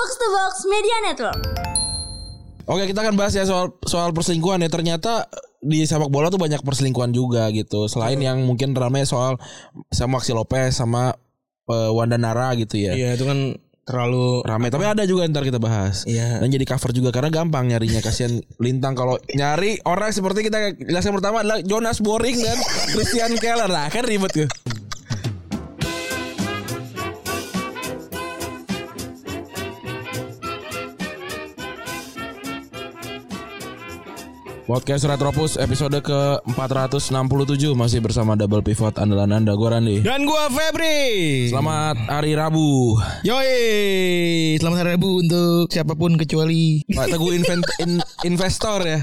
Box to Box Media Network. Oke kita akan bahas ya soal soal perselingkuhan ya. Ternyata di sepak bola tuh banyak perselingkuhan juga gitu. Selain yang mungkin ramai soal sama Maxi Lopez sama uh, Wanda Nara gitu ya. Iya itu kan terlalu ramai tapi ada juga ntar kita bahas. Iya. dan jadi cover juga karena gampang nyarinya. Kasihan lintang kalau nyari orang seperti kita yang pertama adalah Jonas Boring dan Christian Keller. Lah kan ribet tuh Podcast Retropus episode ke-467 masih bersama Double Pivot andalan Anda gue Randi. Dan gua Febri. Selamat hari Rabu. Yoi, selamat hari Rabu untuk siapa pun kecuali Pak Teguh invent- in- investor ya.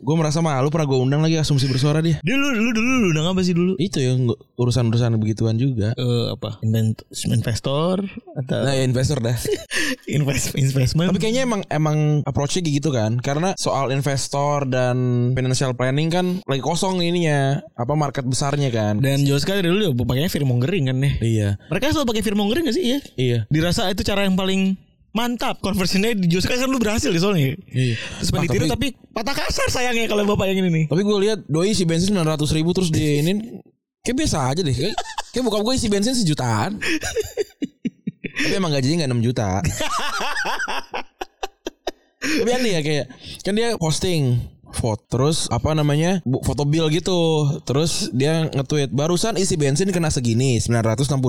Gue merasa malu pernah gue undang lagi asumsi bersuara dia. dulu dulu dulu dulu udah apa sih dulu? Itu yang urusan-urusan begituan juga. Eh apa? Invent- investor atau Nah ya investor dah. invest investment? Tapi kayaknya emang emang approach-nya gitu kan. Karena soal investor dan financial planning kan lagi kosong ininya. Apa market besarnya kan. dan Joska dari dulu ya pakainya fear mongering kan nih. Iya. Mereka selalu pakai fear mongering gak sih? Iya. Iya. Dirasa itu cara yang paling mantap conversionnya di Joska kan lu berhasil di soalnya. Iya. Terus Ah, ditiru tapi- tapi patah kasar sayangnya kalau bapak yang ini nih. Tapi gue lihat doi isi bensin 900 ribu terus di ini kayak biasa aja deh. Kayak, kayak bokap gue isi bensin sejutaan. Tapi emang gajinya nggak 6 juta. Tapi aneh ya kayak kan dia posting foto terus apa namanya? Bu- foto bill gitu. Terus dia nge-tweet barusan isi bensin kena segini 968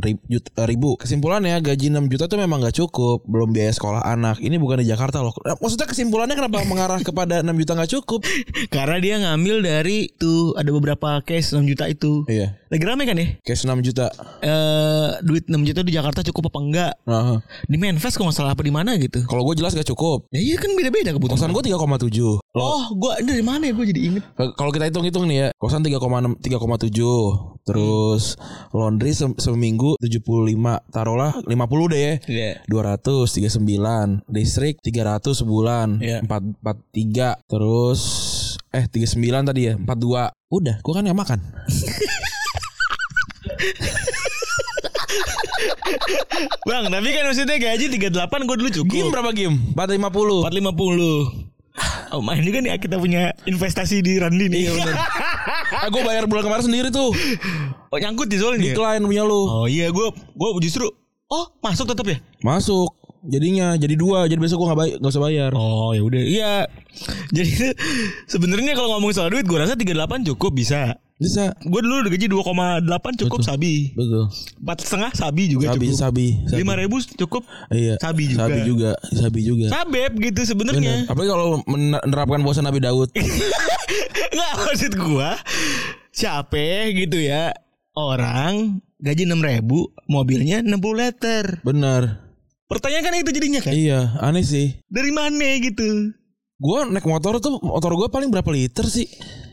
ri- jut- eh, ribu. Kesimpulannya gaji 6 juta tuh memang gak cukup belum biaya sekolah anak. Ini bukan di Jakarta loh. Nah, maksudnya kesimpulannya kenapa mengarah kepada 6 juta gak cukup? Karena dia ngambil dari tuh ada beberapa case 6 juta itu. iya. Lagi rame kan ya? cash 6 juta. Eh duit 6 juta di Jakarta cukup apa enggak? Nah, Di Manfest kalau nggak salah apa di mana gitu. kalau gue jelas gak cukup. Ya iya kan beda-beda kebutuhan. kosan gue 3,7 Oh, gua dari mana ya gue jadi inget. Kalau kita hitung-hitung nih ya, kosan 3,6 3,7. Terus laundry se- seminggu 75. Taruhlah 50 deh ya. Iya. 200 39 listrik 300 sebulan Iya. 4 43 terus eh 39 tadi ya 42 udah gua kan yang makan Bang, tapi kan maksudnya gaji 38 gue dulu cukup. game berapa game 450 450. Oh, main juga nih kita punya investasi di Randi nih. Iya benar. ah gue bayar bulan kemarin sendiri tuh Oh, nyangkut di soalnya. decline punya lu Oh iya, gue gue justru Oh, masuk tetap ya? masuk jadinya jadi dua jadi besok gua nggak bayar nggak usah bayar Oh ya udah iya. Jadi sebenarnya kalau ngomongin soal duit gue rasa 38 cukup bisa. Bisa Gue dulu udah gaji 2,8 cukup sabi. betul Empat setengah sabi juga sabi cukup. sabi, sabi. Lima ribu cukup. Iya. Sabi juga. Sabi juga. Sabi juga. Sabep gitu sebenarnya. Apalagi kalau menerapkan puasa Nabi Daud. Nggak maksud gua siapa gitu ya orang gaji 6 ribu mobilnya 60 liter. Bener. Pertanyaan kan itu jadinya kan Iya, aneh sih. dari mana gitu? Gua naik motor tuh motor gua paling berapa liter sih?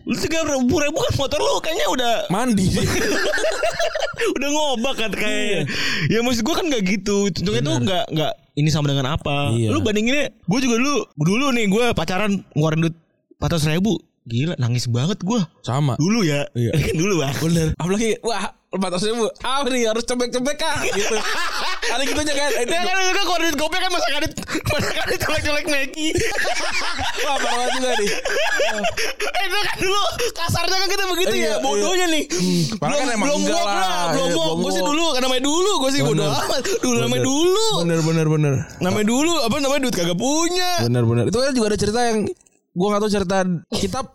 Lu tiga ribu ribu kan motor lu kayaknya udah Mandi sih. udah ngobak kan kayak ya maksud gua kan nggak gitu contohnya tuh nggak nggak ini sama dengan apa Iya. lu bandinginnya gue juga dulu dulu nih gue pacaran ngeluarin duit 400 ribu gila nangis banget gue Sama. dulu ya Iya. kan dulu bang Bener. Apalagi wah empat ratus ribu. Ah nih harus cobek-cobek kah? Gitu. Ada gitunya kan. Eh, Ya kan juga kalau duit gopek kan masa kadit masa kadit colek-colek Meki. Wah parah banget juga nih. eh itu kan dulu kasarnya kan kita begitu Iya, ya bodohnya nih. padahal kan emang belum enggak lah. belum Iya, belum Gue sih dulu kan namanya dulu gue sih bodoh amat. Dulu namanya dulu. Bener bener bener. Namanya dulu apa namanya duit kagak punya. Bener bener. Itu kan juga ada cerita yang gua nggak tahu cerita kitab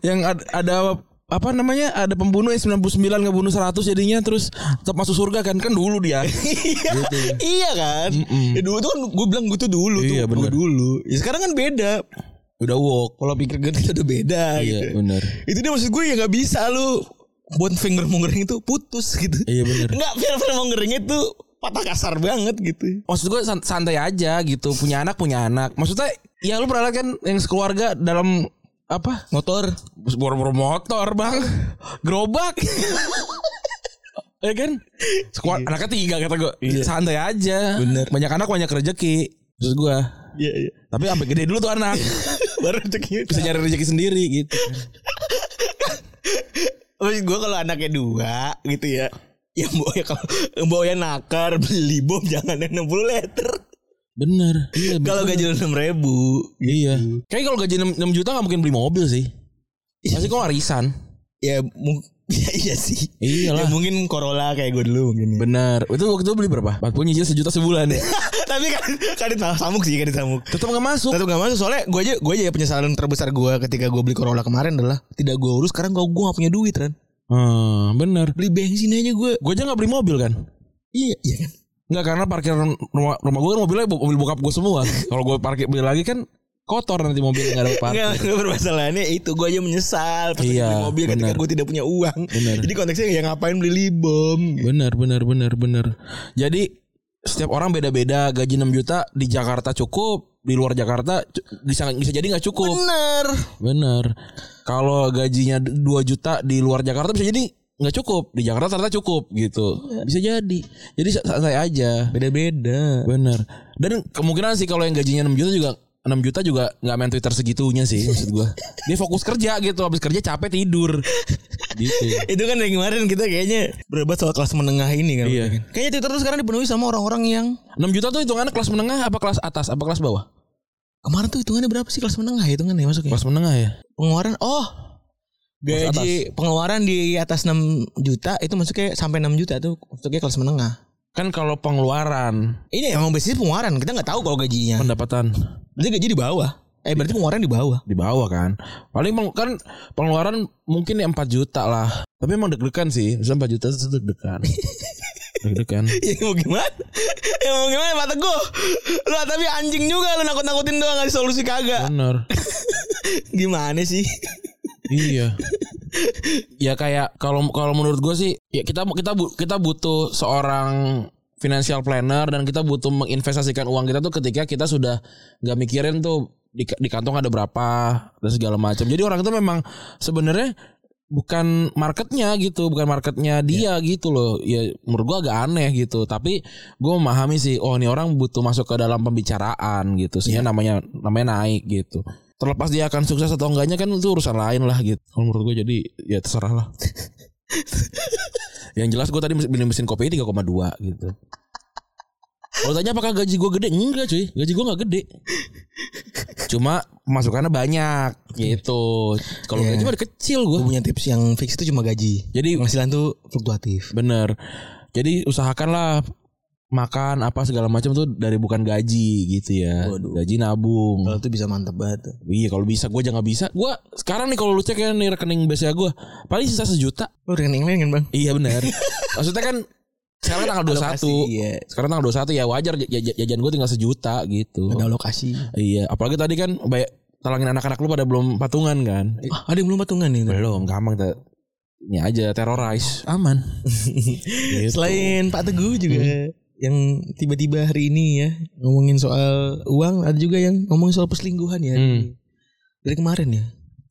yang ad- ada apa namanya ada pembunuh yang 99 ngebunuh 100 jadinya terus tetap masuk surga kan kan dulu dia Iya, Gitu. iya kan. Ya dulu tuh kan gue bilang gue tuh dulu Iya, tuh, bener. gue dulu. Ya sekarang kan beda. udah walk Pola pikir gue tuh udah beda iya gitu. bener Itu dia maksud gue ya nggak bisa lu buat finger mongering itu putus gitu. iya bener Enggak finger mongering itu patah kasar banget gitu. maksud gue san- santai aja gitu punya anak punya anak maksudnya ya lu pernah kan yang sekeluarga dalam apa? Motor. boro-boro motor bang. Gerobak. Ya kan? Sekuar, anaknya tiga kata gue santai aja. Bener. banyak anak banyak rezeki. Terus gue Iya iya. tapi sampai gede dulu tuh anak. Baru rezekinya bisa nyari rezeki sendiri gitu. Terus gue kalau anaknya dua gitu ya. Ya mau ya kalau mau ya nakar beli bom jangan yang 60 liter. Bener. Iya. Kalau gaji enam ribu. Iya. Kayaknya kalau gaji 6, juta gak mungkin beli mobil sih. Pasti kok warisan. Ya, ya iya sih. Iyalah. Ya, mungkin Corolla kayak gue dulu mungkin. Bener. Itu waktu itu beli berapa? 40 nyicil sejuta sebulan ya. Tapi kan kadit samuk sih kadit samuk. Tetap gak masuk. Tetap gak masuk soalnya gue aja gue aja penyesalan terbesar gue ketika gue beli Corolla kemarin adalah tidak gue urus karena gue gue gak punya duit kan. Hmm, bener. Beli bensin aja gue. Gue aja gak beli mobil kan. Iya iya kan. Enggak karena parkiran rumah, rumah gue kan mobilnya mobil bokap gue semua. Kalau gue parkir beli lagi kan kotor nanti mobilnya nggak ada parkir. Enggak, permasalahannya itu gue aja menyesal pas Iya, beli mobil ketika benar. gue tidak punya uang. Benar. Jadi konteksnya ya ngapain beli libom. Bener bener bener bener. Jadi setiap orang beda-beda gaji 6 juta di Jakarta cukup, di luar Jakarta bisa bisa jadi nggak cukup. Bener. Bener. Kalau gajinya 2 juta di luar Jakarta bisa jadi nggak cukup, di Jakarta ternyata cukup gitu. Bisa jadi. Jadi sa- santai aja. Beda-beda. Bener. Dan kemungkinan sih kalau yang gajinya 6 juta juga 6 juta juga nggak main Twitter segitunya sih maksud gua. Dia fokus kerja gitu, habis kerja capek tidur. gitu. itu kan dari kemarin kita kayaknya berdebat soal kelas menengah ini kan. Iya. Kayaknya Twitter tuh sekarang dipenuhi sama orang-orang yang 6 juta tuh hitungannya kelas menengah apa kelas atas apa kelas bawah? kemarin tuh hitungannya berapa sih kelas menengah hitungannya masuknya? Kelas menengah ya. Pengeluaran oh gaji pengeluaran di atas 6 juta itu masuknya sampai 6 juta tuh masuknya kelas menengah. Kan kalau pengeluaran Ini emang basisnya pengeluaran. Kita nggak tahu kalau gajinya. pendapatan Berarti gaji di bawah. Eh berarti pengeluaran di bawah. di bawah kan. Paling peng- kan pengeluaran mungkin ya 4 juta lah. Tapi emang deg-degan sih. Misalnya 4 juta itu deg-degan. deg-degan. ya mau gimana? ya mau gimana Pak Teguh? Lu tapi anjing juga lu nakut-nakutin doang ngasih solusi kagak. Bener. Gimana sih? Iya. ya kayak kalau kalau menurut gue sih ya kita kita kita butuh seorang financial planner dan kita butuh menginvestasikan uang kita tuh ketika kita sudah nggak mikirin tuh di, di kantong ada berapa dan segala macam. Jadi orang itu memang sebenarnya bukan marketnya gitu, bukan marketnya dia gitu loh. Ya menurut gua agak aneh gitu. Tapi gue memahami sih, oh ini orang butuh masuk ke dalam pembicaraan gitu. Sehingga namanya namanya naik gitu. Terlepas dia akan sukses atau enggaknya kan itu urusan lain lah gitu. Kalau menurut gue jadi ya terserah lah. Yang jelas gue tadi beli mesin kopi 3,2 gitu. Kalau tanya apakah gaji gue gede? Enggak cuy, gaji gue nggak gede. Cuma masukannya banyak gitu. Kalau Iya. gaji mah kecil gue. Gue punya tips yang fix itu cuma gaji. Jadi Penghasilan tuh fluktuatif. bener. Jadi usahakanlah makan apa segala macam tuh dari bukan gaji gitu ya. Waduh. Gaji nabung. Kalau itu bisa mantep banget. tuh. Iya kalau bisa gue jangan bisa. Gue sekarang nih kalau lu cek ya nih rekening BCA gue paling sisa sejuta. Lu rekening lain kan bang? Iya benar. Maksudnya kan sekarang tanggal 21. Alokasi, iya. Sekarang tanggal 21 ya wajar jajan gue tinggal sejuta gitu. Ada alokasi. Iya, apalagi tadi kan banyak talangin anak-anak lu pada belum patungan kan. Ah, ada yang belum patungan nih. Belum, gampang tuh. Ini aja terrorize, aman. Gitu. Selain Pak Teguh juga yang tiba-tiba hari ini ya ngomongin soal uang, ada juga yang ngomongin soal perselingkuhan ya. Hmm. Dari kemarin ya.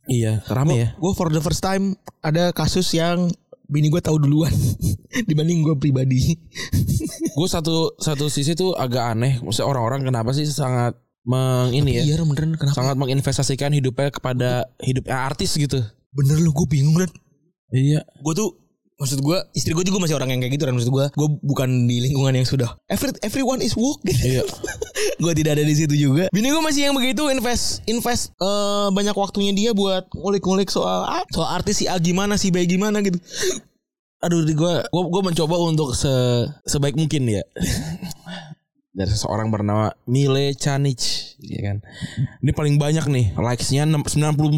Iya, rame ya. Gue for the first time ada kasus yang bini gue tahu duluan dibanding gue pribadi. Gue satu satu sisi tuh agak aneh. Maksudnya orang-orang kenapa sih sangat meng ini ya, Iya beneran kenapa? sangat menginvestasikan hidupnya kepada hidup eh, artis gitu. Bener lu gue bingung kan. Iya. Gue tuh maksud gue istri gue juga masih orang yang kayak gitu kan maksud gue gue bukan di lingkungan yang sudah every, everyone is woke gitu. Iya. gue tidak ada di situ juga. Bini gue masih yang begitu invest invest eh, banyak waktunya dia buat ngulik-ngulik soal ah, soal artis si A gimana si B gimana gitu. Aduh, gue gua, gua mencoba untuk se sebaik mungkin ya. Dari seseorang bernama Mile Canic, ya kan. Ini paling banyak nih likes-nya 94,7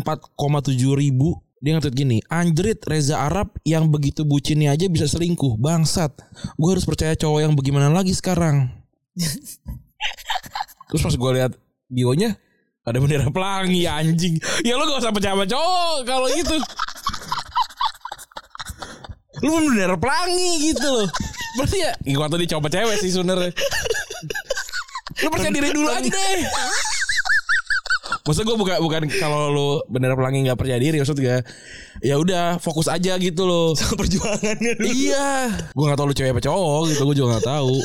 ribu. Dia nge gini, anjrit Reza Arab yang begitu bucinnya aja bisa selingkuh, bangsat. Gue harus percaya cowok yang bagaimana lagi sekarang. Terus pas gue lihat bionya ada bendera pelangi anjing. Ya lu gak usah percaya sama cowok kalau gitu. Lu bendera pelangi gitu loh. Berarti ya gua tadi coba cewek sih sebenarnya. Lu percaya diri dulu aja deh. Maksud gue bukan bukan kalau lu bendera pelangi nggak percaya diri maksud gue ya udah fokus aja gitu loh. Perjuangannya dulu. iya, gue nggak tahu lu cewek apa cowok gitu, gue juga nggak tahu.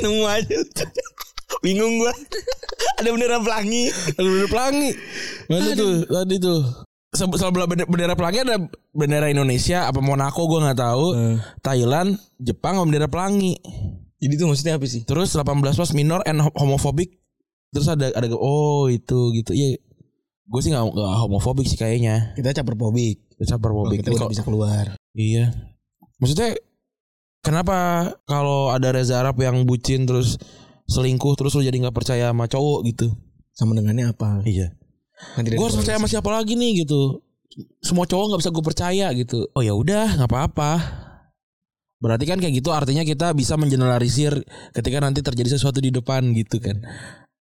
Nemu aja. Bingung gue. ada bendera pelangi. Ada bendera pelangi. Mana tuh tadi tuh. Se- Sebelah bendera, bendera pelangi ada bendera Indonesia apa Monaco gue nggak tahu. Hmm. Thailand, Jepang sama bendera pelangi. Jadi itu maksudnya apa sih? Terus 18 plus minor and homophobic. Terus ada ada oh itu gitu. Iya. Gue sih gak, gak homofobik sih kayaknya. Kita caper pobik. Caper Oh, homophobic. kita udah bisa keluar. Iya. Maksudnya kenapa kalau ada Reza Arab yang bucin terus selingkuh terus lu jadi nggak percaya sama cowok gitu? Sama dengannya apa? Iya. Kan Gue harus percaya sama siapa lagi nih gitu. Semua cowok nggak bisa gue percaya gitu. Oh ya udah nggak apa-apa. Berarti kan kayak gitu artinya kita bisa mengeneralisir ketika nanti terjadi sesuatu di depan gitu kan.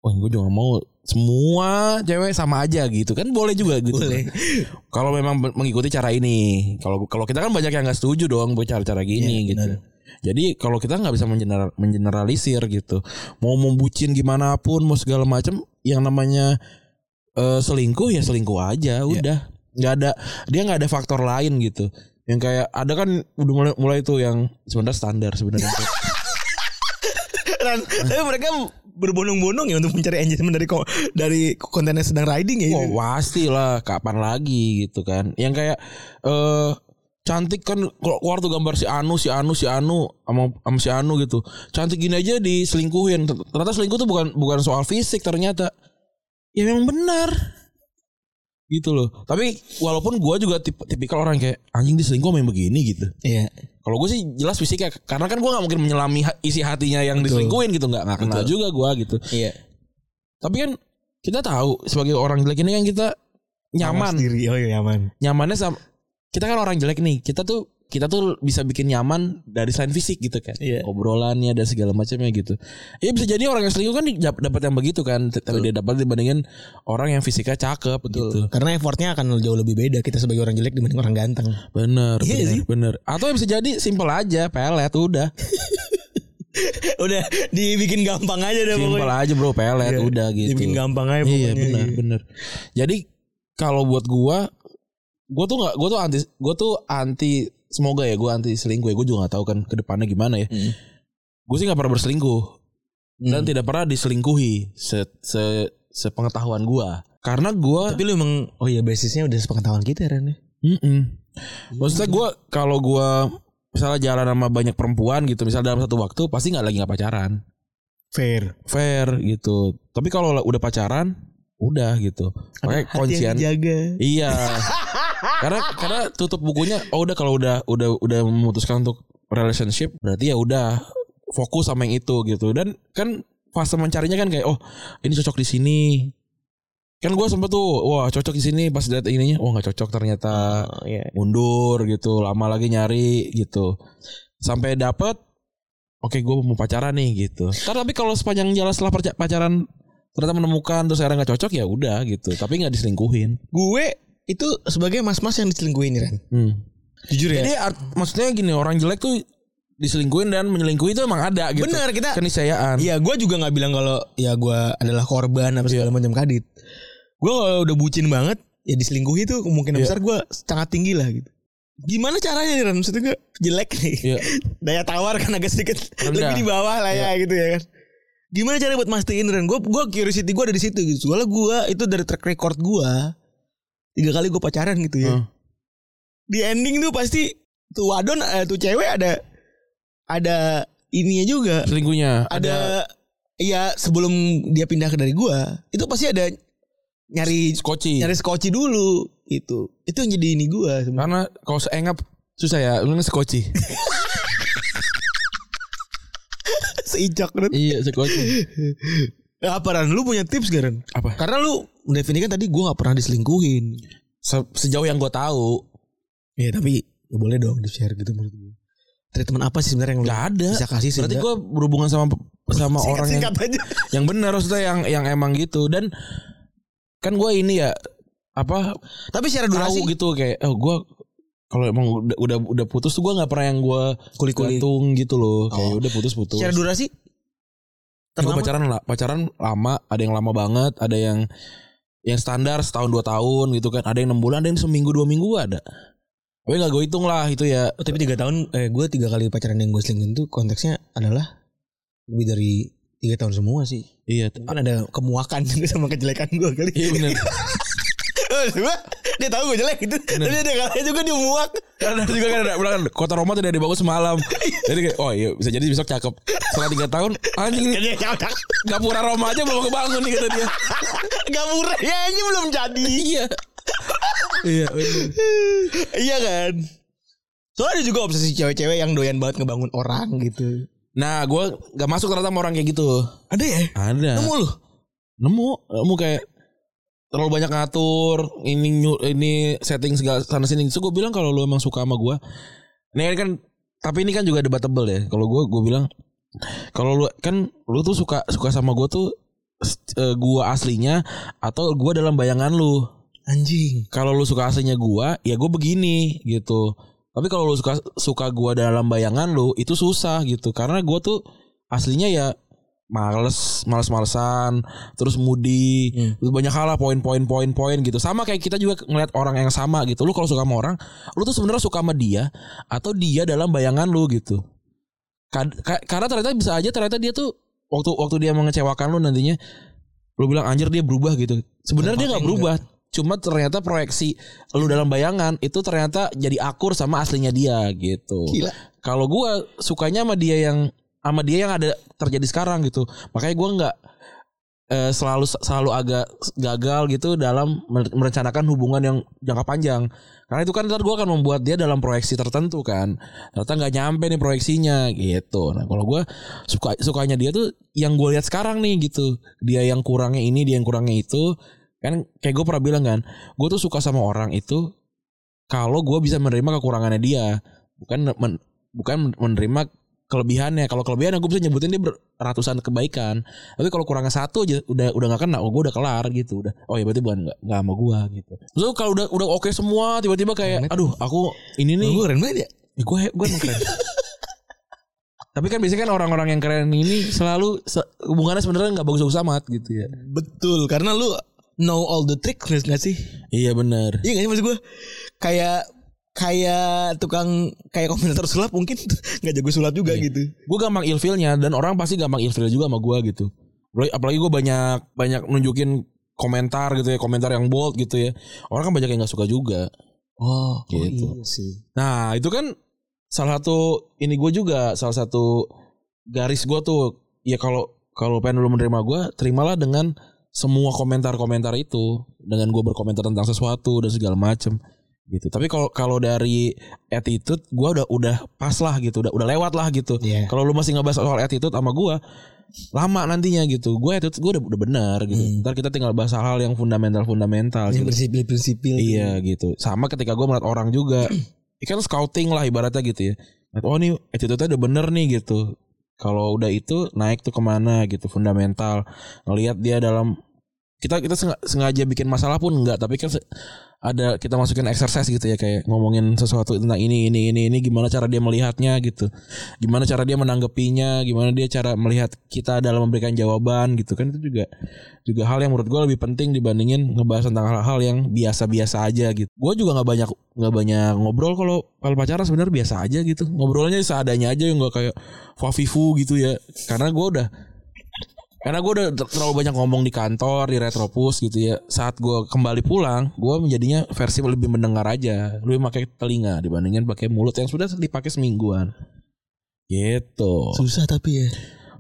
Wah gue juga mau semua cewek sama aja gitu kan boleh juga gitu. Boleh. Kalau memang mengikuti cara ini. Kalau kalau kita kan banyak yang nggak setuju dong buat cara-cara gini Iya, gitu. benar. Jadi kalau kita nggak bisa mengeneral- mengeneralisir gitu. Mau membucin gimana pun mau segala macam yang namanya eh, selingkuh ya selingkuh aja udah. nggak ada dia nggak ada faktor lain gitu. Yang kayak ada kan udah mulai mulai tuh yang sebenarnya standar sebenarnya. Tapi mereka berbondong-bondong ya untuk mencari engagement dari dari konten yang sedang riding ya. Oh pasti lah kapan lagi gitu kan. Yang kayak eh cantik kan kalau keluar tuh gambar si Anu si Anu si Anu sama, sama si Anu gitu. Cantik gini aja diselingkuhin. Ternyata selingkuh tuh bukan bukan soal fisik ternyata. Ya memang benar gitu loh tapi walaupun gua juga tip- tipikal orang kayak anjing diselingkuh yang begini gitu Iya. kalau gue sih jelas fisiknya karena kan gua nggak mungkin menyelami isi hatinya yang Betul. diselingkuhin gitu nggak nggak kenal Betul. juga gua gitu Iya. tapi kan kita tahu sebagai orang jelek ini kan kita nyaman Sendiri. Oh iya nyaman. nyamannya sama kita kan orang jelek nih kita tuh kita tuh bisa bikin nyaman dari selain fisik gitu kan. Iya. obrolannya dan segala macamnya gitu. Ya bisa jadi orang yang selingkuh kan dap- dapat yang begitu kan. Tapi dia dapat dibandingin orang yang fisiknya cakep gitu. Karena effortnya akan jauh lebih beda kita sebagai orang jelek dibanding orang ganteng. bener Iya bener sih. bener. Atau bisa jadi simpel aja pelet udah. Udah dibikin gampang aja deh simpel aja bro pelet Iya, udah gitu. Dibikin gampang aja iya pokoknya. benar benar jadi kalau buat gua gua tuh nggak gua tuh anti gua tuh anti semoga ya gua anti selingkuh ya gua juga nggak tahu kan ke depannya gimana ya Hmm. gue sih nggak pernah berselingkuh dan Hmm. tidak pernah diselingkuhi se, se sepengetahuan gua karena gua Tapi lu emang oh iya basisnya udah sepengetahuan kita Ren ya. Mm-mm. maksudnya gua kalau gua misalnya jalan sama banyak perempuan gitu misalnya dalam satu waktu pasti nggak lagi nggak pacaran Fair. fair gitu tapi kalau udah pacaran udah gitu makanya kuncian jaga. Iya. karena karena tutup bukunya oh udah kalau udah udah udah memutuskan untuk relationship berarti ya udah fokus sama yang itu gitu. Dan kan fase mencarinya kan kayak oh ini cocok di sini. Kan gue sempet tuh wah cocok di sini pas lihat ininya oh nggak cocok ternyata Oh iya. mundur gitu lama lagi nyari gitu sampai dapet oke gue mau pacaran nih gitu Ntar tapi kalau sepanjang jalan setelah pacaran ternyata menemukan terus akhirnya nggak cocok ya udah gitu tapi nggak diselingkuhin Gue itu sebagai mas-mas yang diselingkuhin Ren. Hmm. Jujur ya. Jadi art- maksudnya gini orang jelek tuh diselingkuhin dan menyelingkuhi itu emang ada gitu. Bener kita Keniscayaan. Iya gue juga nggak bilang kalau ya gue adalah korban apa segala macam kadit. Gue kalau udah bucin banget ya diselingkuhi tuh kemungkinan Iya. besar gue sangat tinggi lah gitu. Gimana caranya nih Ren? Maksudnya gue jelek nih. Iya. Daya tawar kan agak sedikit Rendah. lebih di bawah lah ya gitu ya kan. Gimana cara buat mastiin Ren? Gue gue curiosity gue ada di situ gitu. Soalnya gue itu dari track record gue tiga kali gue pacaran gitu ya. Hmm. Di ending tuh pasti tuh wadon eh, tuh cewek ada ada ininya juga Selingkuhnya ada, ya sebelum dia pindah ke dari gua itu pasti ada nyari skoci. nyari skoci dulu itu itu yang jadi ini gua sebenarnya. Karena kalau seengap susah ya, lu skoci. seicok kan iya, skoci. apa Ran lu punya tips gak Ran Apa? karena lu mendefinisikan tadi gua nggak pernah diselingkuhin. Se- sejauh yang gue tahu. Ya tapi ya boleh dong di share gitu menurut gua. Treatment apa sih sebenarnya yang lu nggak ada. bisa kasih sih Berarti gue berhubungan sama sama orang yang singkat aja. yang benar maksudnya yang yang emang gitu. Dan kan gue ini ya apa tapi secara durasi gitu kayak oh gue kalau emang udah udah udah putus tuh gue nggak pernah yang gue Kulik-kulik. gantung gitu loh. Kayak Oh. udah putus putus secara durasi gue terlama pacaran lah pacaran lama ada yang lama banget ada yang yang standar setahun dua tahun gitu kan. Ada yang enam bulan ada yang seminggu dua minggu ada. Tapi nggak gue hitung lah itu ya. Oh, tapi tiga tahun eh gue tiga kali pacaran yang gue selingkuhin tuh konteksnya adalah lebih dari tiga tahun semua sih. Iya kan ada kemuakan sama kejelekan gue kali. Iya benar Coba dia tahu gue jelek gitu. Tapi dia kalah juga dia muak. Ada juga kan ada bilang kota Roma tidak dibangun semalam. Jadi kayak oh iya bisa jadi besok cakep. Setelah tiga tahun anjing cakap. Gapura Roma aja belum kebangun nih kata dia. Gak murah ya ini belum jadi. Iya. Iya iya kan. Soalnya ada juga obsesi cewek-cewek yang doyan banget ngebangun orang gitu. Nah gue gak masuk ternyata sama orang kayak gitu. Ada ya? Ada. Nemu lu? Nemu. Nemu kayak terlalu banyak ngatur ini ini setting segala sana sini. So gue bilang kalau lu emang suka sama gue. Ini kan tapi ini kan juga debatable ya. Kalau gue gue bilang kalau lu kan lu tuh suka suka sama gue tuh eh, gua aslinya atau gua dalam bayangan lu. Anjing. Kalau lu suka aslinya gua, ya gue begini gitu. Tapi kalau lu suka suka gua dalam bayangan lu itu susah gitu. Karena gua tuh aslinya ya males, males-malesan, terus moody, Hmm. banyak hal lah poin-poin poin-poin gitu. Sama kayak kita juga ngeliat orang yang sama gitu. Lu kalau suka sama orang, lu tuh sebenarnya suka sama dia atau dia dalam bayangan lu gitu. Kad- Karena ternyata bisa aja ternyata dia tuh waktu waktu dia mengecewakan lu nantinya lu bilang anjir dia berubah gitu. Sebenarnya dia nggak berubah. Cuma ternyata proyeksi lu dalam bayangan itu ternyata jadi akur sama aslinya dia gitu. Kalau gua sukanya sama dia yang sama dia yang ada terjadi sekarang gitu. Makanya gua nggak eh, selalu selalu agak gagal gitu dalam mere- merencanakan hubungan yang jangka panjang. Karena itu kan ntar gue akan membuat dia dalam proyeksi tertentu kan. Ternyata nggak nyampe nih proyeksinya gitu. Nah kalau gue suka sukanya dia tuh yang gue lihat sekarang nih gitu. Dia yang kurangnya ini, dia yang kurangnya itu. Kan kayak gue pernah bilang kan, gue tuh suka sama orang itu kalau gue bisa menerima kekurangannya dia, bukan men- bukan menerima kelebihannya. Kalau kelebihannya gue bisa nyebutin dia ratusan kebaikan. Tapi kalau kurangnya satu aja udah udah nggak kena, oh gue udah kelar gitu. Udah. Oh ya berarti bukan nggak nggak sama gue gitu. Terus kalau udah udah oke semua, tiba-tiba kayak, aduh aku ini nih, Lu keren banget ya? gue gue emang keren. Tapi kan biasanya kan orang-orang yang keren ini selalu se- hubungannya sebenarnya nggak bagus-bagus amat gitu ya. Betul, karena lu know all the tricks gak sih? Iya benar. Iya gak sih maksud gue? Kayak kayak tukang kayak komentator sulap mungkin nggak jago sulap juga gitu. Gue gampang ilfilnya dan orang pasti gampang ilfil juga sama gue gitu. Apalagi- Apalagi gue banyak banyak nunjukin komentar gitu ya, komentar yang bold gitu ya. Orang kan banyak yang nggak suka juga. Oh, Gitu. iya sih. Nah itu kan salah satu ini gue juga salah satu garis gue tuh ya kalau kalau pengen lu menerima gue terimalah dengan semua komentar-komentar itu dengan gue berkomentar tentang sesuatu dan segala macem gitu tapi kalau kalau dari attitude gue udah udah pas lah gitu udah udah lewat lah gitu Iya. kalau lu masih ngebahas soal attitude sama gue lama nantinya gitu gue attitude gue udah udah benar gitu Hmm. ntar kita tinggal bahas hal-hal yang fundamental fundamental Yang gitu prinsipil-prinsipil. Iya gitu. Sama ketika gue melihat orang juga. Ini kan scouting lah ibaratnya gitu ya. Oh nih attitude-nya udah bener nih gitu. Kalau udah itu naik tuh ke mana gitu fundamental. Ngelihat dia dalam kita kita senga- sengaja bikin masalah pun enggak tapi kan ada kita masukin exercise gitu ya kayak ngomongin sesuatu tentang ini ini ini ini gimana cara dia melihatnya gitu. Gimana cara dia menanggapinya gimana dia cara melihat kita dalam memberikan jawaban gitu kan itu juga juga hal yang menurut gue lebih penting dibandingin ngebahas tentang hal-hal yang biasa-biasa aja gitu. Gue juga nggak banyak nggak banyak ngobrol kalau kalau pacaran sebenarnya biasa aja gitu. Ngobrolnya seadanya aja yang nggak kayak fafifu gitu ya. Karena gue udah karena gue udah ter- terlalu banyak ngomong di kantor di Retropus gitu ya. Saat gue kembali pulang gue menjadinya versi lebih mendengar aja. Lebih pakai telinga dibandingin pakai mulut yang sudah dipakai semingguan. Gitu. Susah tapi ya.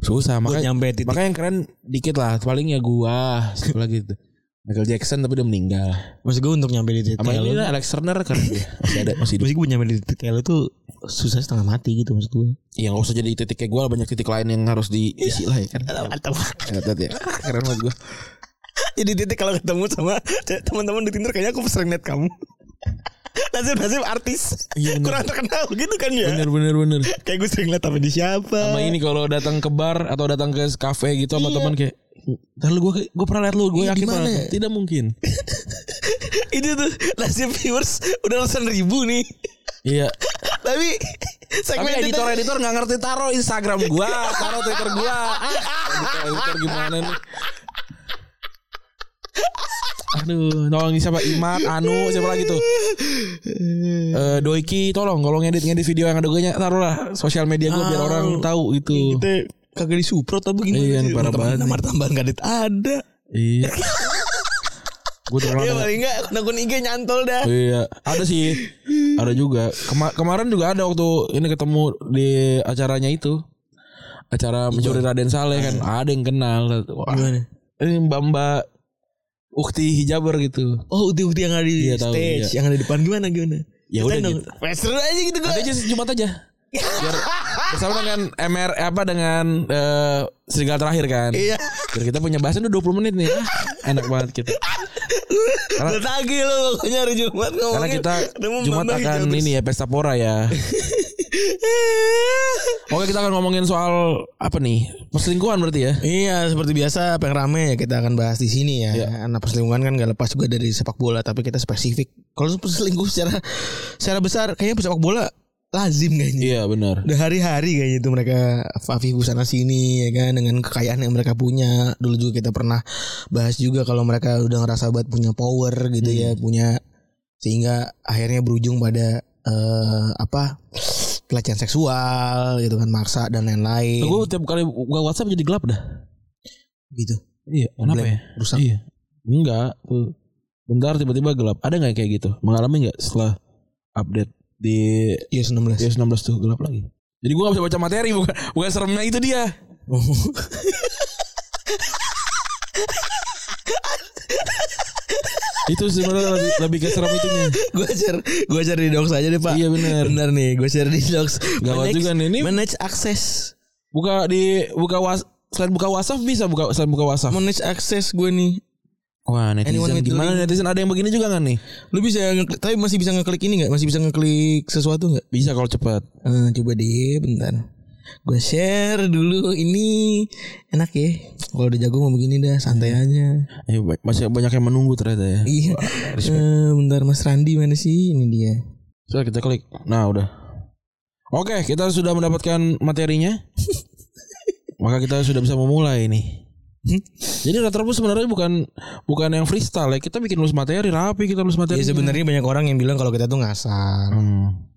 susah makanya nyampe titik. makanya yang keren dikit lah paling ya gua siapa lagi tuh Michael Jackson tapi udah meninggal. Maksud gue untuk nyampe di titik sama ini lah Alex Turner keren dia masih ada masih hidup. Maksud gue nyampe di titik tuh susah setengah mati gitu maksud gue. ya nggak usah jadi titik kayak gua banyak titik lain yang harus diisi lah ya kan Mantap. Hebat ya keren banget gua Jadi titik kalau ketemu sama teman-teman di Tinder kayaknya aku sering net kamu. Nasib-nasib artis Iya, bener. kurang terkenal gitu kan ya. bener bener bener Kayak gue sering liat tapi di siapa. sama ini kalau datang ke bar atau datang ke kafe gitu sama teman kayak Ntar lu gue gue pernah liat lu gue Iya, yakin banget tidak mungkin Itu tuh nasib viewers udah ratusan ribu nih. Iya. Tapi segmen tapi editor editor nggak ngerti taruh Instagram gua taruh Twitter gua. Editor editor gimana nih? Aduh, tolong siapa? Imat, Anu, siapa lagi tuh? Eh Doiki, tolong kalau ngedit ngedit video yang ada gue taruh lah sosial media gue biar orang tahu itu. kita kagak disuprot apa gimana Iya, parah banget. Nomor tambahan kadit ada. Iya. Gue terkenal Iya paling enggak akun IG nyantol dah. Iya, ada sih. Ada juga. Kema- kemarin juga ada waktu ini ketemu di acaranya itu. Acara mencuri Raden Saleh kan. Ada yang kenal. Wah, Gimana? ini Mbak-mbak Ukti Hijaber gitu. Oh ukti-ukti yang ada di Iya, tahu, stage, iya. yang ada di depan gimana gimana? Ya udah Ceritain gitu. dong. Wes, seru aja gitu gue. Nanti aja Jumat aja. Biar bersama dengan MR apa dengan eh, serigala terakhir kan. Iya. Biar kita punya bahasan udah 20 menit nih. Ah, enak banget kita. Karena- tagih lo pokoknya hari Jumat ngomongin. Karena kita Jumat akan ini ya pesta pora ya. Oke kita akan ngomongin soal apa nih perselingkuhan berarti ya. Iya seperti biasa apa yang rame ya kita akan bahas di sini ya. Iya. Anak perselingkuhan kan gak lepas juga dari sepak bola tapi kita spesifik. Kalau perselingkuh secara secara besar kayaknya sepak bola lazim kayaknya. Iya benar. Udah hari-hari kayaknya itu mereka Fafi busana sini ya kan dengan kekayaan yang mereka punya. Dulu juga kita pernah bahas juga kalau mereka udah ngerasa buat punya power gitu ya, punya sehingga akhirnya berujung pada eh, apa? pelecehan seksual gitu kan maksa dan lain-lain Gue tiap kali buka WhatsApp jadi gelap dah. gitu. Iya. Kenapa Blank, ya? Rusak. Iya. Enggak. Tuh. Bentar tiba-tiba gelap. Ada nggak kayak gitu? Mengalami nggak setelah update di iOS 16. iOS 16 tuh gelap lagi? Jadi gue gak bisa baca materi bukan bukan seremnya itu dia. itu sebenarnya lebih, lebih ke serem itunya. gue share gue share di docs aja deh pak Iya, bener. bener nih gue share di docs Gawat Manage- juga nih, ini- manage akses Buka di buka was selain buka WhatsApp bisa buka selain buka WhatsApp. manage akses gue nih Wah Anyone netizen with gimana link? netizen ada yang begini juga nggak nih? lu bisa ngeklik tapi masih bisa ngeklik ini nggak masih bisa ngeklik sesuatu nggak Bisa kalau cepat. Eh, coba deh bentar gue share dulu ini enak ya kalau udah jago mau begini dah santai aja Eh, masih banyak yang menunggu ternyata ya. iya Eh, bentar mas Randi mana sih ini dia Sudah kita klik. Nah udah. Oke kita sudah mendapatkan materinya. Maka kita sudah bisa memulai nih. Jadi Retropus sebenarnya bukan bukan yang freestyle ya. Kita bikin nulis materi rapi kita nulis materi. ya sebenarnya banyak orang yang bilang kalau kita tuh ngasal Hmm.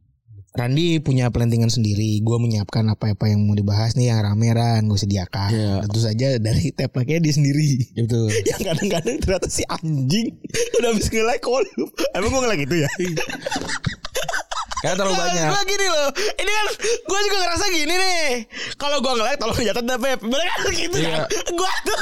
Randi punya plantingan sendiri. Gue menyiapkan apa-apa yang mau dibahas nih yang rame-ran gue sediakan. Iya. Tentu saja dari like dia sendiri. Itu. yang kadang-kadang ternyata si anjing udah habis nge-like. Emang gue nge-like itu ya? Kayak terlalu banyak. Gue gini loh. Ini kan gue juga ngerasa gini nih. Kalau gue nge-like tolong catat dah Pep. Bener kan gitu Iya. kan. Gue tuh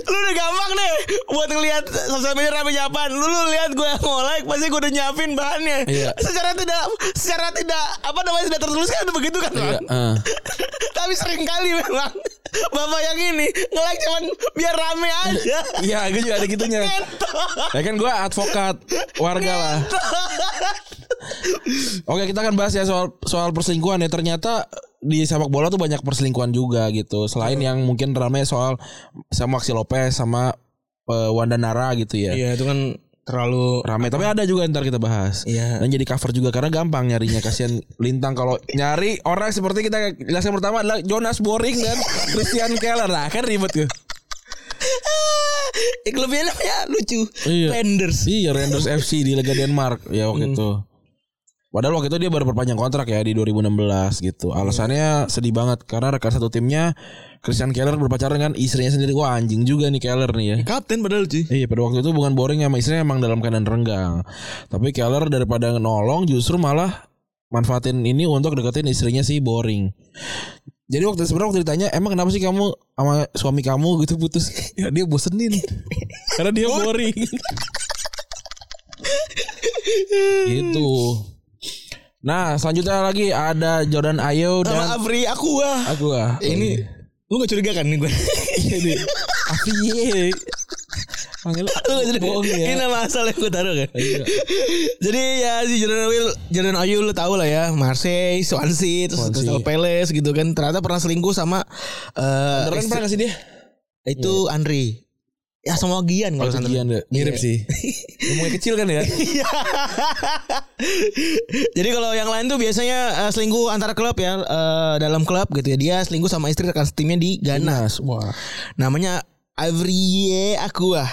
lu udah gampang deh buat ngelihat sosial media rame apaan. Lu lu lihat gue nge-like pasti gue udah nyiapin bahannya. Iya. Secara tidak secara tidak apa namanya sudah tertulis kan udah begitu kan. Iya. Ah. Tapi sering kali memang Bapak yang ini nge-like cuman biar rame aja. Iya, gue juga ada gitunya. Ya kan gue advokat warga lah. Oke, kita akan bahas ya soal soal perselingkuhan ya. Ternyata di sepak bola tuh banyak perselingkuhan juga gitu. Selain yang mungkin rame soal sama Maxi Lopez sama eh, Wanda Nara gitu ya. Iya itu kan terlalu Rame, tapi ada juga ntar kita bahas. Iya. Dan jadi cover juga karena gampang nyarinya. Kasihan Lintang kalau nyari orang seperti kita jelaskan pertama adalah Jonas Boring dan Christian Keller lah kan ribet tuh. Klubnya namanya lucu. Iya. Renders. Iya Rangers FC di Liga Denmark ya waktu itu. Padahal waktu itu dia baru perpanjang kontrak ya di 2016 gitu. Alasannya sedih banget karena rekan satu timnya Christian Keller berpacaran dengan istrinya sendiri. Wah anjing juga nih Keller nih ya. Kapten padahal cuy. Iya pada waktu itu bukan boring sama istrinya emang dalam keadaan renggang. Tapi Keller daripada nolong justru malah manfaatin ini untuk deketin istrinya si boring. Jadi waktu sebenarnya waktu ditanya emang kenapa sih kamu sama suami kamu gitu putus? Ya dia bosenin. Karena dia boring. gitu. Nah selanjutnya lagi ada Jordan Ayew Sama dan Afri Aqua. aku ah. Ini lu gak curiga kan nih gue? Iya nih. Afiye. Panggil Lu gak curiga? bohong Ini ya. nama asal yang gue taruh kan? Iya. Jadi ya si Jordan Ayew, Jordan Ayew lu tahu lah ya, Marseille, Swansea, terus. Crystal Palace gitu kan. Ternyata pernah selingkuh sama eh istri- pernah gak sih dia? itu Andri. Ya sama Gian kalau Kalau sana. sekian deh. Mirip Iya. sih. Ngomongnya kecil kan ya? Jadi kalau yang lain tuh biasanya eh, selingkuh antara klub ya eh, dalam klub gitu ya. Dia selingkuh sama istri rekan timnya di Ghana. Nas. Wah. Namanya Avrie Aqua.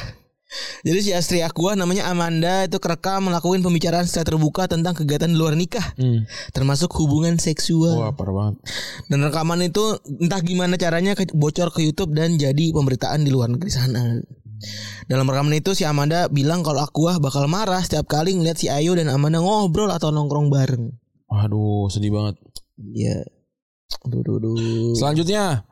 Jadi si Astri Aqua namanya Amanda itu kerekam melakukan pembicaraan secara terbuka tentang kegiatan luar nikah. Hmm. Termasuk hubungan seksual. Wah parah banget. Dan rekaman itu entah gimana caranya bocor ke YouTube dan jadi pemberitaan di luar negeri sana. Dalam rekaman itu si Amanda bilang kalau Aqua bakal marah setiap kali ngeliat si Ayu dan Amanda ngobrol atau nongkrong bareng. Waduh, sedih banget. Iya. Aduh, aduh, aduh. Selanjutnya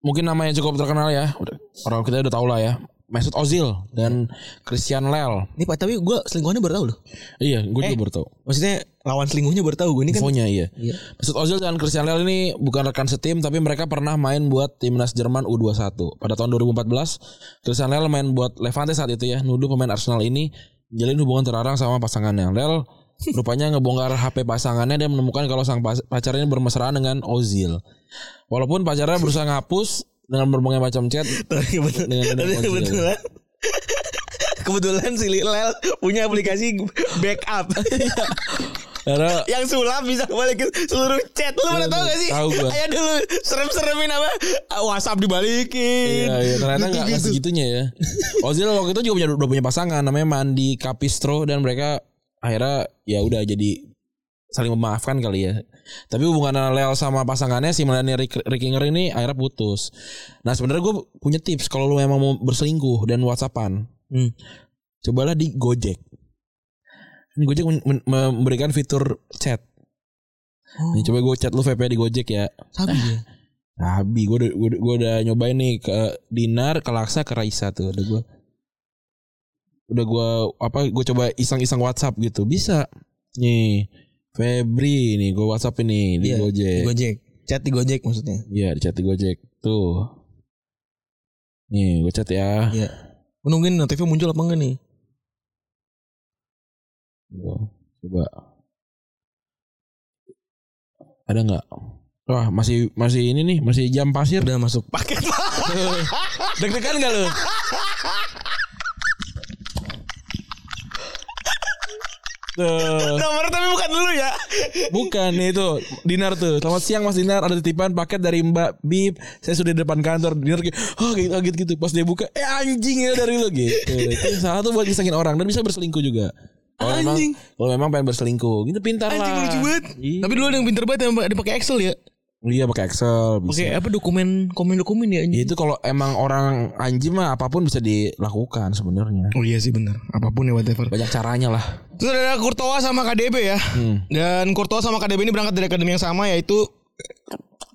mungkin nama yang cukup terkenal ya. Orang kita udah tahu lah ya. Mesut Ozil dan Christian Lel. Ini Pak tapi gue selingkuhannya baru tahu loh. Iya, gue juga baru tahu. Maksudnya lawan selingkuhnya baru tahu gue ini kan. Infonya iya. Iya. Mesut Ozil dan Christian Lel ini bukan rekan setim tapi mereka pernah main buat timnas Jerman U21. Pada tahun 2014, Christian Lel main buat Levante saat itu ya, nuduh pemain Arsenal ini jalin hubungan terlarang sama pasangannya. Lel rupanya ngebongkar HP pasangannya dan menemukan kalau sang pacarnya bermesraan dengan Ozil. Walaupun pacarnya berusaha ngapus dengan berbagai macam chat Tapi kebetulan, tapi kebetulan kebetulan si Lel punya aplikasi backup karena yang sulap bisa balikin seluruh chat lu pada Iya, tahu gak sih? tahu gua. Ayo dulu serem-seremin apa? Ah, WhatsApp dibalikin. Iya, iya ternyata nggak nggak segitunya ya. Ozil waktu itu juga punya udah punya pasangan namanya Mandi Capistro dan mereka akhirnya ya udah jadi saling memaafkan kali ya. Tapi hubungan Lel sama pasangannya si Melanie Rick- Rickinger ini akhirnya putus. Nah sebenarnya gue punya tips kalau lu memang mau berselingkuh dan WhatsAppan, Hmm. cobalah di Gojek. Ini Gojek memberikan fitur chat. Oh, Nih coba gue chat lu VP di Gojek ya. sabi ya. Nabi gue udah, gua udah nyobain nih ke Dinar, ke Laksa, ke Raisa tuh udah gue udah gue apa gue coba iseng-iseng WhatsApp gitu bisa nih Febri nih gue WhatsApp ini di Iya, Gojek Di Gojek. Chat di Gojek maksudnya. Iya di chat di Gojek tuh nih gue chat ya Iya. Gua Nungguin notifnya muncul apa enggak nih? Coba ada nggak wah masih masih ini nih masih jam pasir Udah masuk paket. deg-degan gak lu Tuh. Nomor tapi bukan dulu ya. Bukan itu Dinar tuh Selamat siang Mas Dinar Ada titipan paket dari Mbak Bib Saya sudah di depan kantor Dinar kayak Oh gitu gitu, gitu. Pas dia buka Eh anjing ya dari lu gitu Itu salah tuh buat ngisengin orang Dan bisa berselingkuh juga Kalau memang Anjing. Kalau memang pengen berselingkuh Gitu pintar Anjing lah lucu banget. Iya. Tapi dulu ada yang pinter banget yang dipakai Excel ya. Iya pakai Excel bisa. Pakai apa dokumen komen dokumen ya anjing. Itu kalau emang orang anjing mah apa pun bisa dilakukan sebenarnya. Oh iya sih benar. Apa pun ya whatever. Banyak caranya lah. Terus ada Courtois sama KDB ya. Hmm. Dan Courtois sama KDB ini berangkat dari akademi yang sama yaitu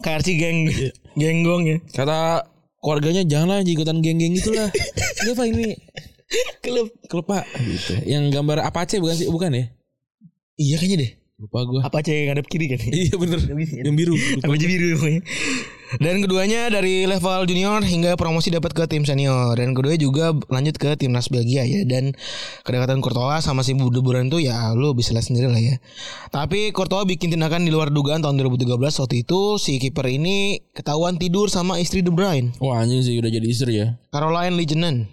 KRC geng genggong ya. Kata keluarganya janganlah ikutan geng-geng itulah. Ini apa ini? Klub. Klub Pak gitu. Yang gambar Apache bukan sih? Bukan ya? Iya kayaknya deh. Lupa gua. Apa aja yang ngadep kiri kan? Iya bener Yang biru Apa aja biru pokoknya. Dan keduanya dari level junior hingga promosi dapat ke tim senior dan kedua juga lanjut ke timnas Belgia ya dan kedekatan Courtois sama si De Bruyne itu ya lo bisa lihat sendiri lah ya. Tapi Courtois bikin tindakan di luar dugaan tahun 2013 waktu itu si kiper ini ketahuan tidur sama istri De Bruyne, Wah anjing sih udah jadi istri ya Caroline Legenen.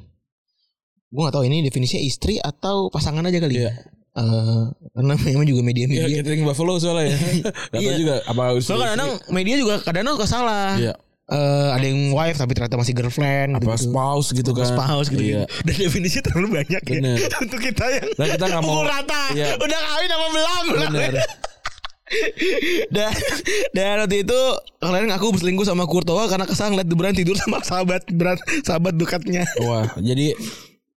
Gue gak tahu ini definisinya istri atau pasangan aja kali Iya. ya. Eh, karena memang juga Iya media-media. catering Buffalo soalnya ya Gak Iya. juga Apa Soalnya kadang media juga kadang suka salah. Iya Eh, ada yang wife tapi ternyata masih girlfriend Apa gitu. spouse gitu kan spouse gitu, Iya Dan definisi terlalu banyak Bener. ya untuk kita yang Nah, kita nggak mau- rata. Iya. Udah kawin apa belum? Bener dan dan waktu itu kalian ngaku berselingkuh sama Courtois karena kesal ngeliat De Bruyne tidur sama sahabat berat sahabat dekatnya. Wah jadi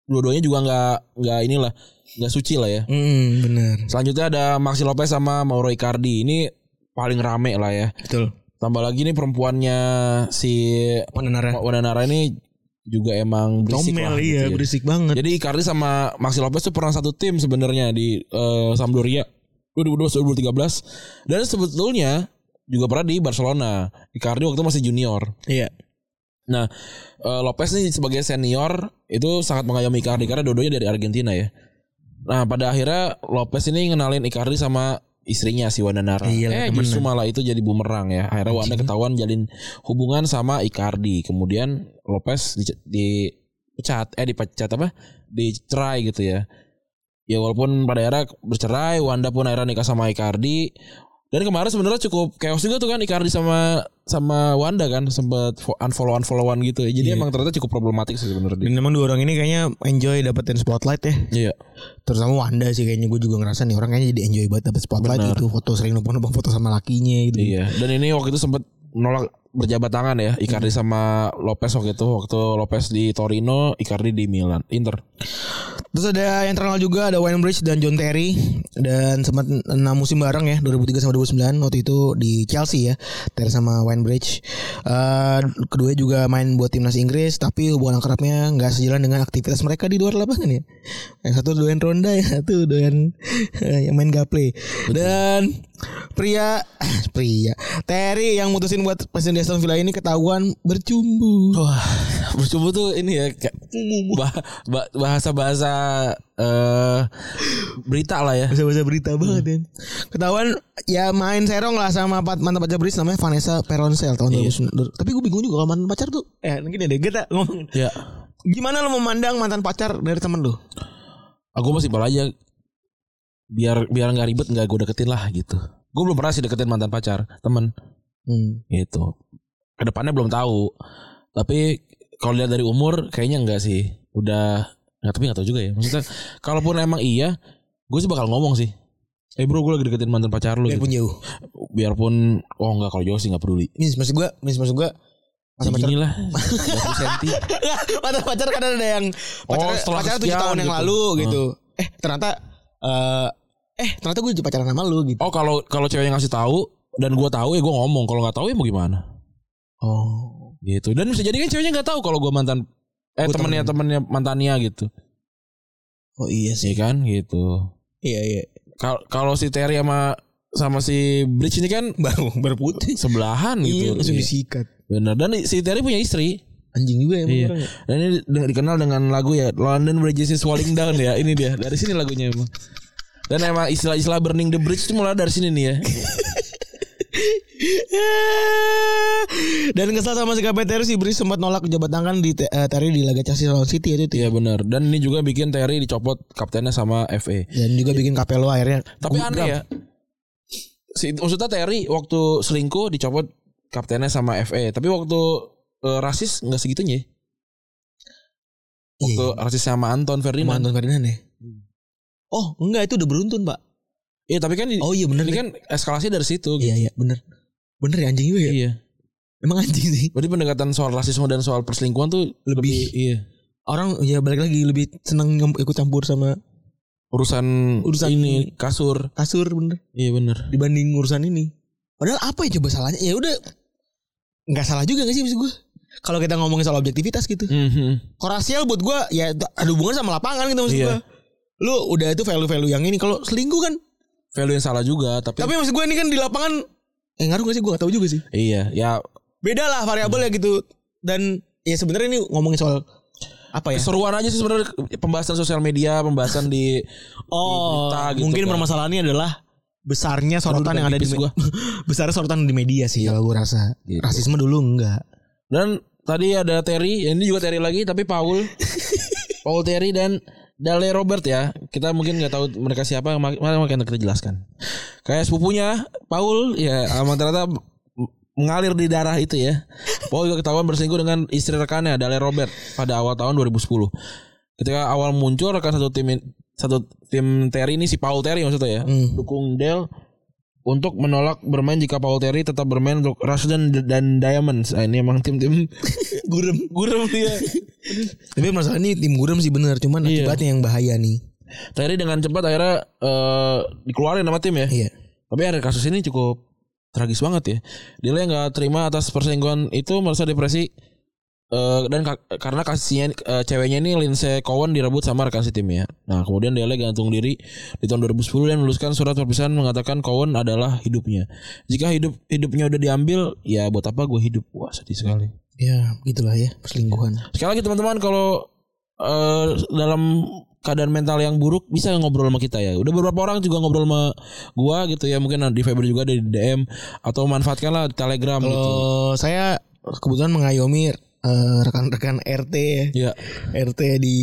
Dua-duanya juga nggak nggak inilah nggak suci lah ya Hmm, bener. Selanjutnya ada Maxi Lopez sama Mauro Icardi Ini paling rame lah ya Betul. Tambah lagi nih perempuannya si Mana Nara? Wananara ini juga emang berisik Comel lah iya, gitu ya. berisik banget. Jadi Icardi sama Maxi Lopez tuh pernah satu tim sebenarnya di eh, Sampdoria 2012 2013 dan sebetulnya juga pernah di Barcelona. Icardi waktu masih junior. Iya. Nah, eh, Lopez nih sebagai senior itu sangat mengayomi Icardi karena dua-duanya dari Argentina ya. Nah, pada akhirnya Lopez ini ngenalin Icardi sama istrinya si Wanda Nara. Iya, eh justru malah itu jadi bumerang ya. Akhirnya Wanda ketahuan jalin hubungan sama Icardi. Kemudian Lopez di, dipecat eh dipecat apa? Dicerai gitu ya. Ya walaupun pada akhirnya bercerai, Wanda pun akhirnya nikah sama Icardi. Dan kemarin sebenarnya cukup chaos juga tuh kan Icardi sama sama Wanda kan sempat unfollow unfollowan gitu ya. Jadi Iya. emang ternyata cukup problematik sih sebenarnya. Dan memang dua orang ini kayaknya enjoy dapetin spotlight ya. Iya. Terutama Wanda sih kayaknya gue juga ngerasa nih orang kayaknya jadi enjoy banget dapet spotlight Benar. gitu. Foto sering numpang-numpang foto sama lakinya gitu. Iya. Dan ini waktu itu sempat menolak berjabat tangan ya. Icardi sama Lopez waktu itu. Waktu Lopez di Torino Icardi di Milan. Inter. Terus ada yang terkenal juga ada Wayne Bridge dan John Terry. Dan sempat enam musim bareng ya 2003 sama 2009 waktu itu di Chelsea ya Terry sama Wayne Bridge. Eh kedua juga main buat timnas Inggris tapi hubungan akrabnya nggak sejalan dengan aktivitas mereka di luar lapangan ya. Yang satu doyan ronda yang satu doyan yang main gaple. Dan pria pria Terry yang mutusin buat presiden Aston Villa ini ketahuan bercumbu. Wah, bercumbu tuh ini ya kayak bah- bah- bahasa-bahasa eh berita lah ya. Bahasa-bahasa berita banget ya. Ketahuan ya main serong lah sama mantan pacar Bris namanya Vanessa Peroncel tahun 2009. Tapi gue bingung juga kalau mantan pacar tuh eh mungkin deh kita ngomongin. Ya, Gimana lo memandang mantan pacar dari temen lu? aku masih simpel aja. Biar biar nggak ribet nggak gue deketin lah gitu. Gue belum pernah sih deketin mantan pacar temen Hmm. gitu. Ke depannya belum tahu. Tapi kalau lihat dari umur kayaknya enggak sih. Udah nggak tapi nggak tahu juga ya. Maksudnya kalaupun emang iya, gue sih bakal ngomong sih. Eh bro gue lagi deketin mantan pacar lu gitu. Biarpun jauh. Biarpun oh enggak kalau jauh sih nggak peduli. Mis maksud gue, mis maksud gue mantan pacar lah 20 senti mantan pacar kan ada yang pacar Oh, tujuh sekian tahun yang gitu. lalu gitu. Eh ternyata eh eh ternyata gue pacaran sama lu gitu. Oh kalau kalau ceweknya ngasih tahu dan gue tahu ya gue ngomong kalau nggak tahu ya mau gimana Oh. gitu dan bisa jadi kan ceweknya nggak tahu kalau gue mantan eh Gua temennya temennya mantannya gitu Oh iya sih. sih kan gitu Iya iya. Kal- kalau si Terry sama sama si Bridge ini kan Baru baru putih. sebelahan Iya, gitu langsung Iya. disikat. bener dan si Terry punya istri Anjing juga ya Iya. ya. dan ini di- dikenal dengan lagu ya London Bridges is falling down ya ini dia dari sini lagunya emang dan emang istilah-istilah burning the bridge itu mulai dari sini nih ya Dan kesal sama sikap Terry si Bris sempat nolak jabat tangan di eh, Terry di laga Chelsea lawan City itu. Iya benar. Dan ini juga bikin Terry dicopot kaptennya sama FA. Dan juga bikin Capello akhirnya. Tapi gubram. aneh ya. Si, maksudnya Terry waktu selingkuh dicopot kaptennya sama FA. Tapi waktu eh, rasis nggak segitunya. ya. Waktu Iya. rasis sama Anton Sama Ferdinand. Anton Ferdinand ya. Oh enggak itu udah beruntun pak. Iya tapi kan Oh iya bener ini kan eskalasi dari situ. Iya iya bener. Bener ya anjing juga ya. Iya. Emang anjing sih. Berarti pendekatan soal rasisme dan soal perselingkuhan tuh lebih, iya. Orang ya balik lagi lebih seneng ikut campur sama Urusan, Urusan- ini kasur. kasur bener Iya bener. dibanding urusan ini. Padahal apa ya coba salahnya? Ya udah nggak salah juga gak sih maksud gue? Kalau kita ngomongin soal objektivitas gitu. Mhm. Korasial buat gue ya ada hubungan sama lapangan gitu maksud Iya. gue. Lu udah itu value-value yang ini. Kalau selingkuh kan. Value yang salah juga. Tapi, Tapi maksud gue ini kan di lapangan. Eh ngaruh gak sih? Gue gak tahu juga sih. iya. Ya Beda lah variabel ya gitu. Dan ya sebenarnya ini ngomongin soal apa ya? keseruan aja sih sebenarnya pembahasan sosial media, pembahasan di Oh, berita gitu mungkin kan. permasalahannya adalah besarnya sorotan Aduh, yang ada di gua. besarnya sorotan di media sih kalau gue rasa. Gitu. Rasisme dulu enggak. Dan tadi ada Terry, ini juga Terry lagi tapi Paul. Paul Terry dan Dale Robert ya. Kita mungkin nggak tahu mereka siapa, mak- makanya kita jelaskan. Kayak sepupunya Paul ya emang ternyata mengalir di darah itu ya. Paul juga ketahuan berselingkuh dengan istri rekannya Dale Robert pada awal tahun 2010. Ketika awal muncul rekan satu tim satu tim Terry ini si Paul Terry maksudnya ya. Hmm. Dukung Dale untuk menolak bermain jika Paul Terry tetap bermain untuk Rush dan, Diamonds. Nah, ini emang tim-tim Gurem. gurem dia. Tapi masalah ini tim gurem sih bener, cuman Iya. akibatnya yang bahaya nih. Terry dengan cepat akhirnya eh, dikeluarin sama tim ya. Iya. Tapi ada kasus ini cukup tragis banget ya. Dia nggak terima atas perselingkuhan itu merasa depresi eh, dan ka- karena kasihnya eh, ceweknya ini Lindsay Cowan direbut sama rekan setimnya. Nah kemudian Dele gantung diri di tahun 2010 dan menuliskan surat perpisahan mengatakan Cowan adalah hidupnya. Jika hidup hidupnya udah diambil, ya buat apa gue hidup? Wah sedih sekali. Ya, gitulah ya perselingkuhan. Sekali lagi teman-teman kalau eh, dalam keadaan mental yang buruk bisa ngobrol sama kita ya. Udah beberapa orang juga ngobrol sama gua gitu ya. Mungkin di Viber juga ada di DM atau manfaatkanlah Telegram gitu. Kalau saya kebetulan mengayomi eh, rekan-rekan RT ya. Ya, RT di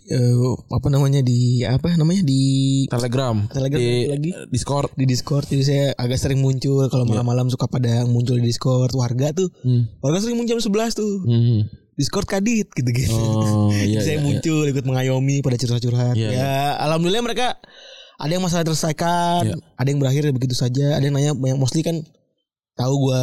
eh, apa namanya di apa namanya di Telegram, Telegram di lagi? Discord. di Discord jadi saya agak sering muncul kalau malam-malam suka pada muncul di Discord warga tuh Hmm. warga sering muncul jam 11 tuh Hmm. Discord kadit gitu-gitu Oh, iya, saya iya, iya. muncul ikut mengayomi pada curhat-curhat Iya, ya alhamdulillah mereka ada yang masalah terselesaikan Iya. ada yang berakhir begitu saja ada yang nanya banyak mostly kan tahu gue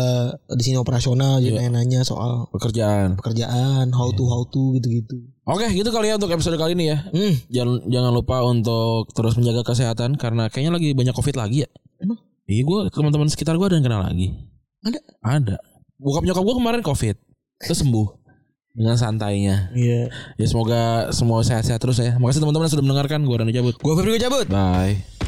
di sini operasional jadi nanya soal Pekerjaan. pekerjaan how to how to gitu-gitu Oke, gitu kali ya untuk episode kali ini ya. hmm Jangan jangan lupa untuk terus menjaga kesehatan karena kayaknya lagi banyak covid lagi ya. Emang? Iya gue teman-teman sekitar gue ada yang kena lagi. Ada? Ada. Bokap nyokap gue kemarin covid, terus sembuh dengan santainya. iya Ya semoga semua sehat-sehat terus ya. Makasih teman-teman sudah mendengarkan. Gue Rani cabut. gue Febri cabut Bye.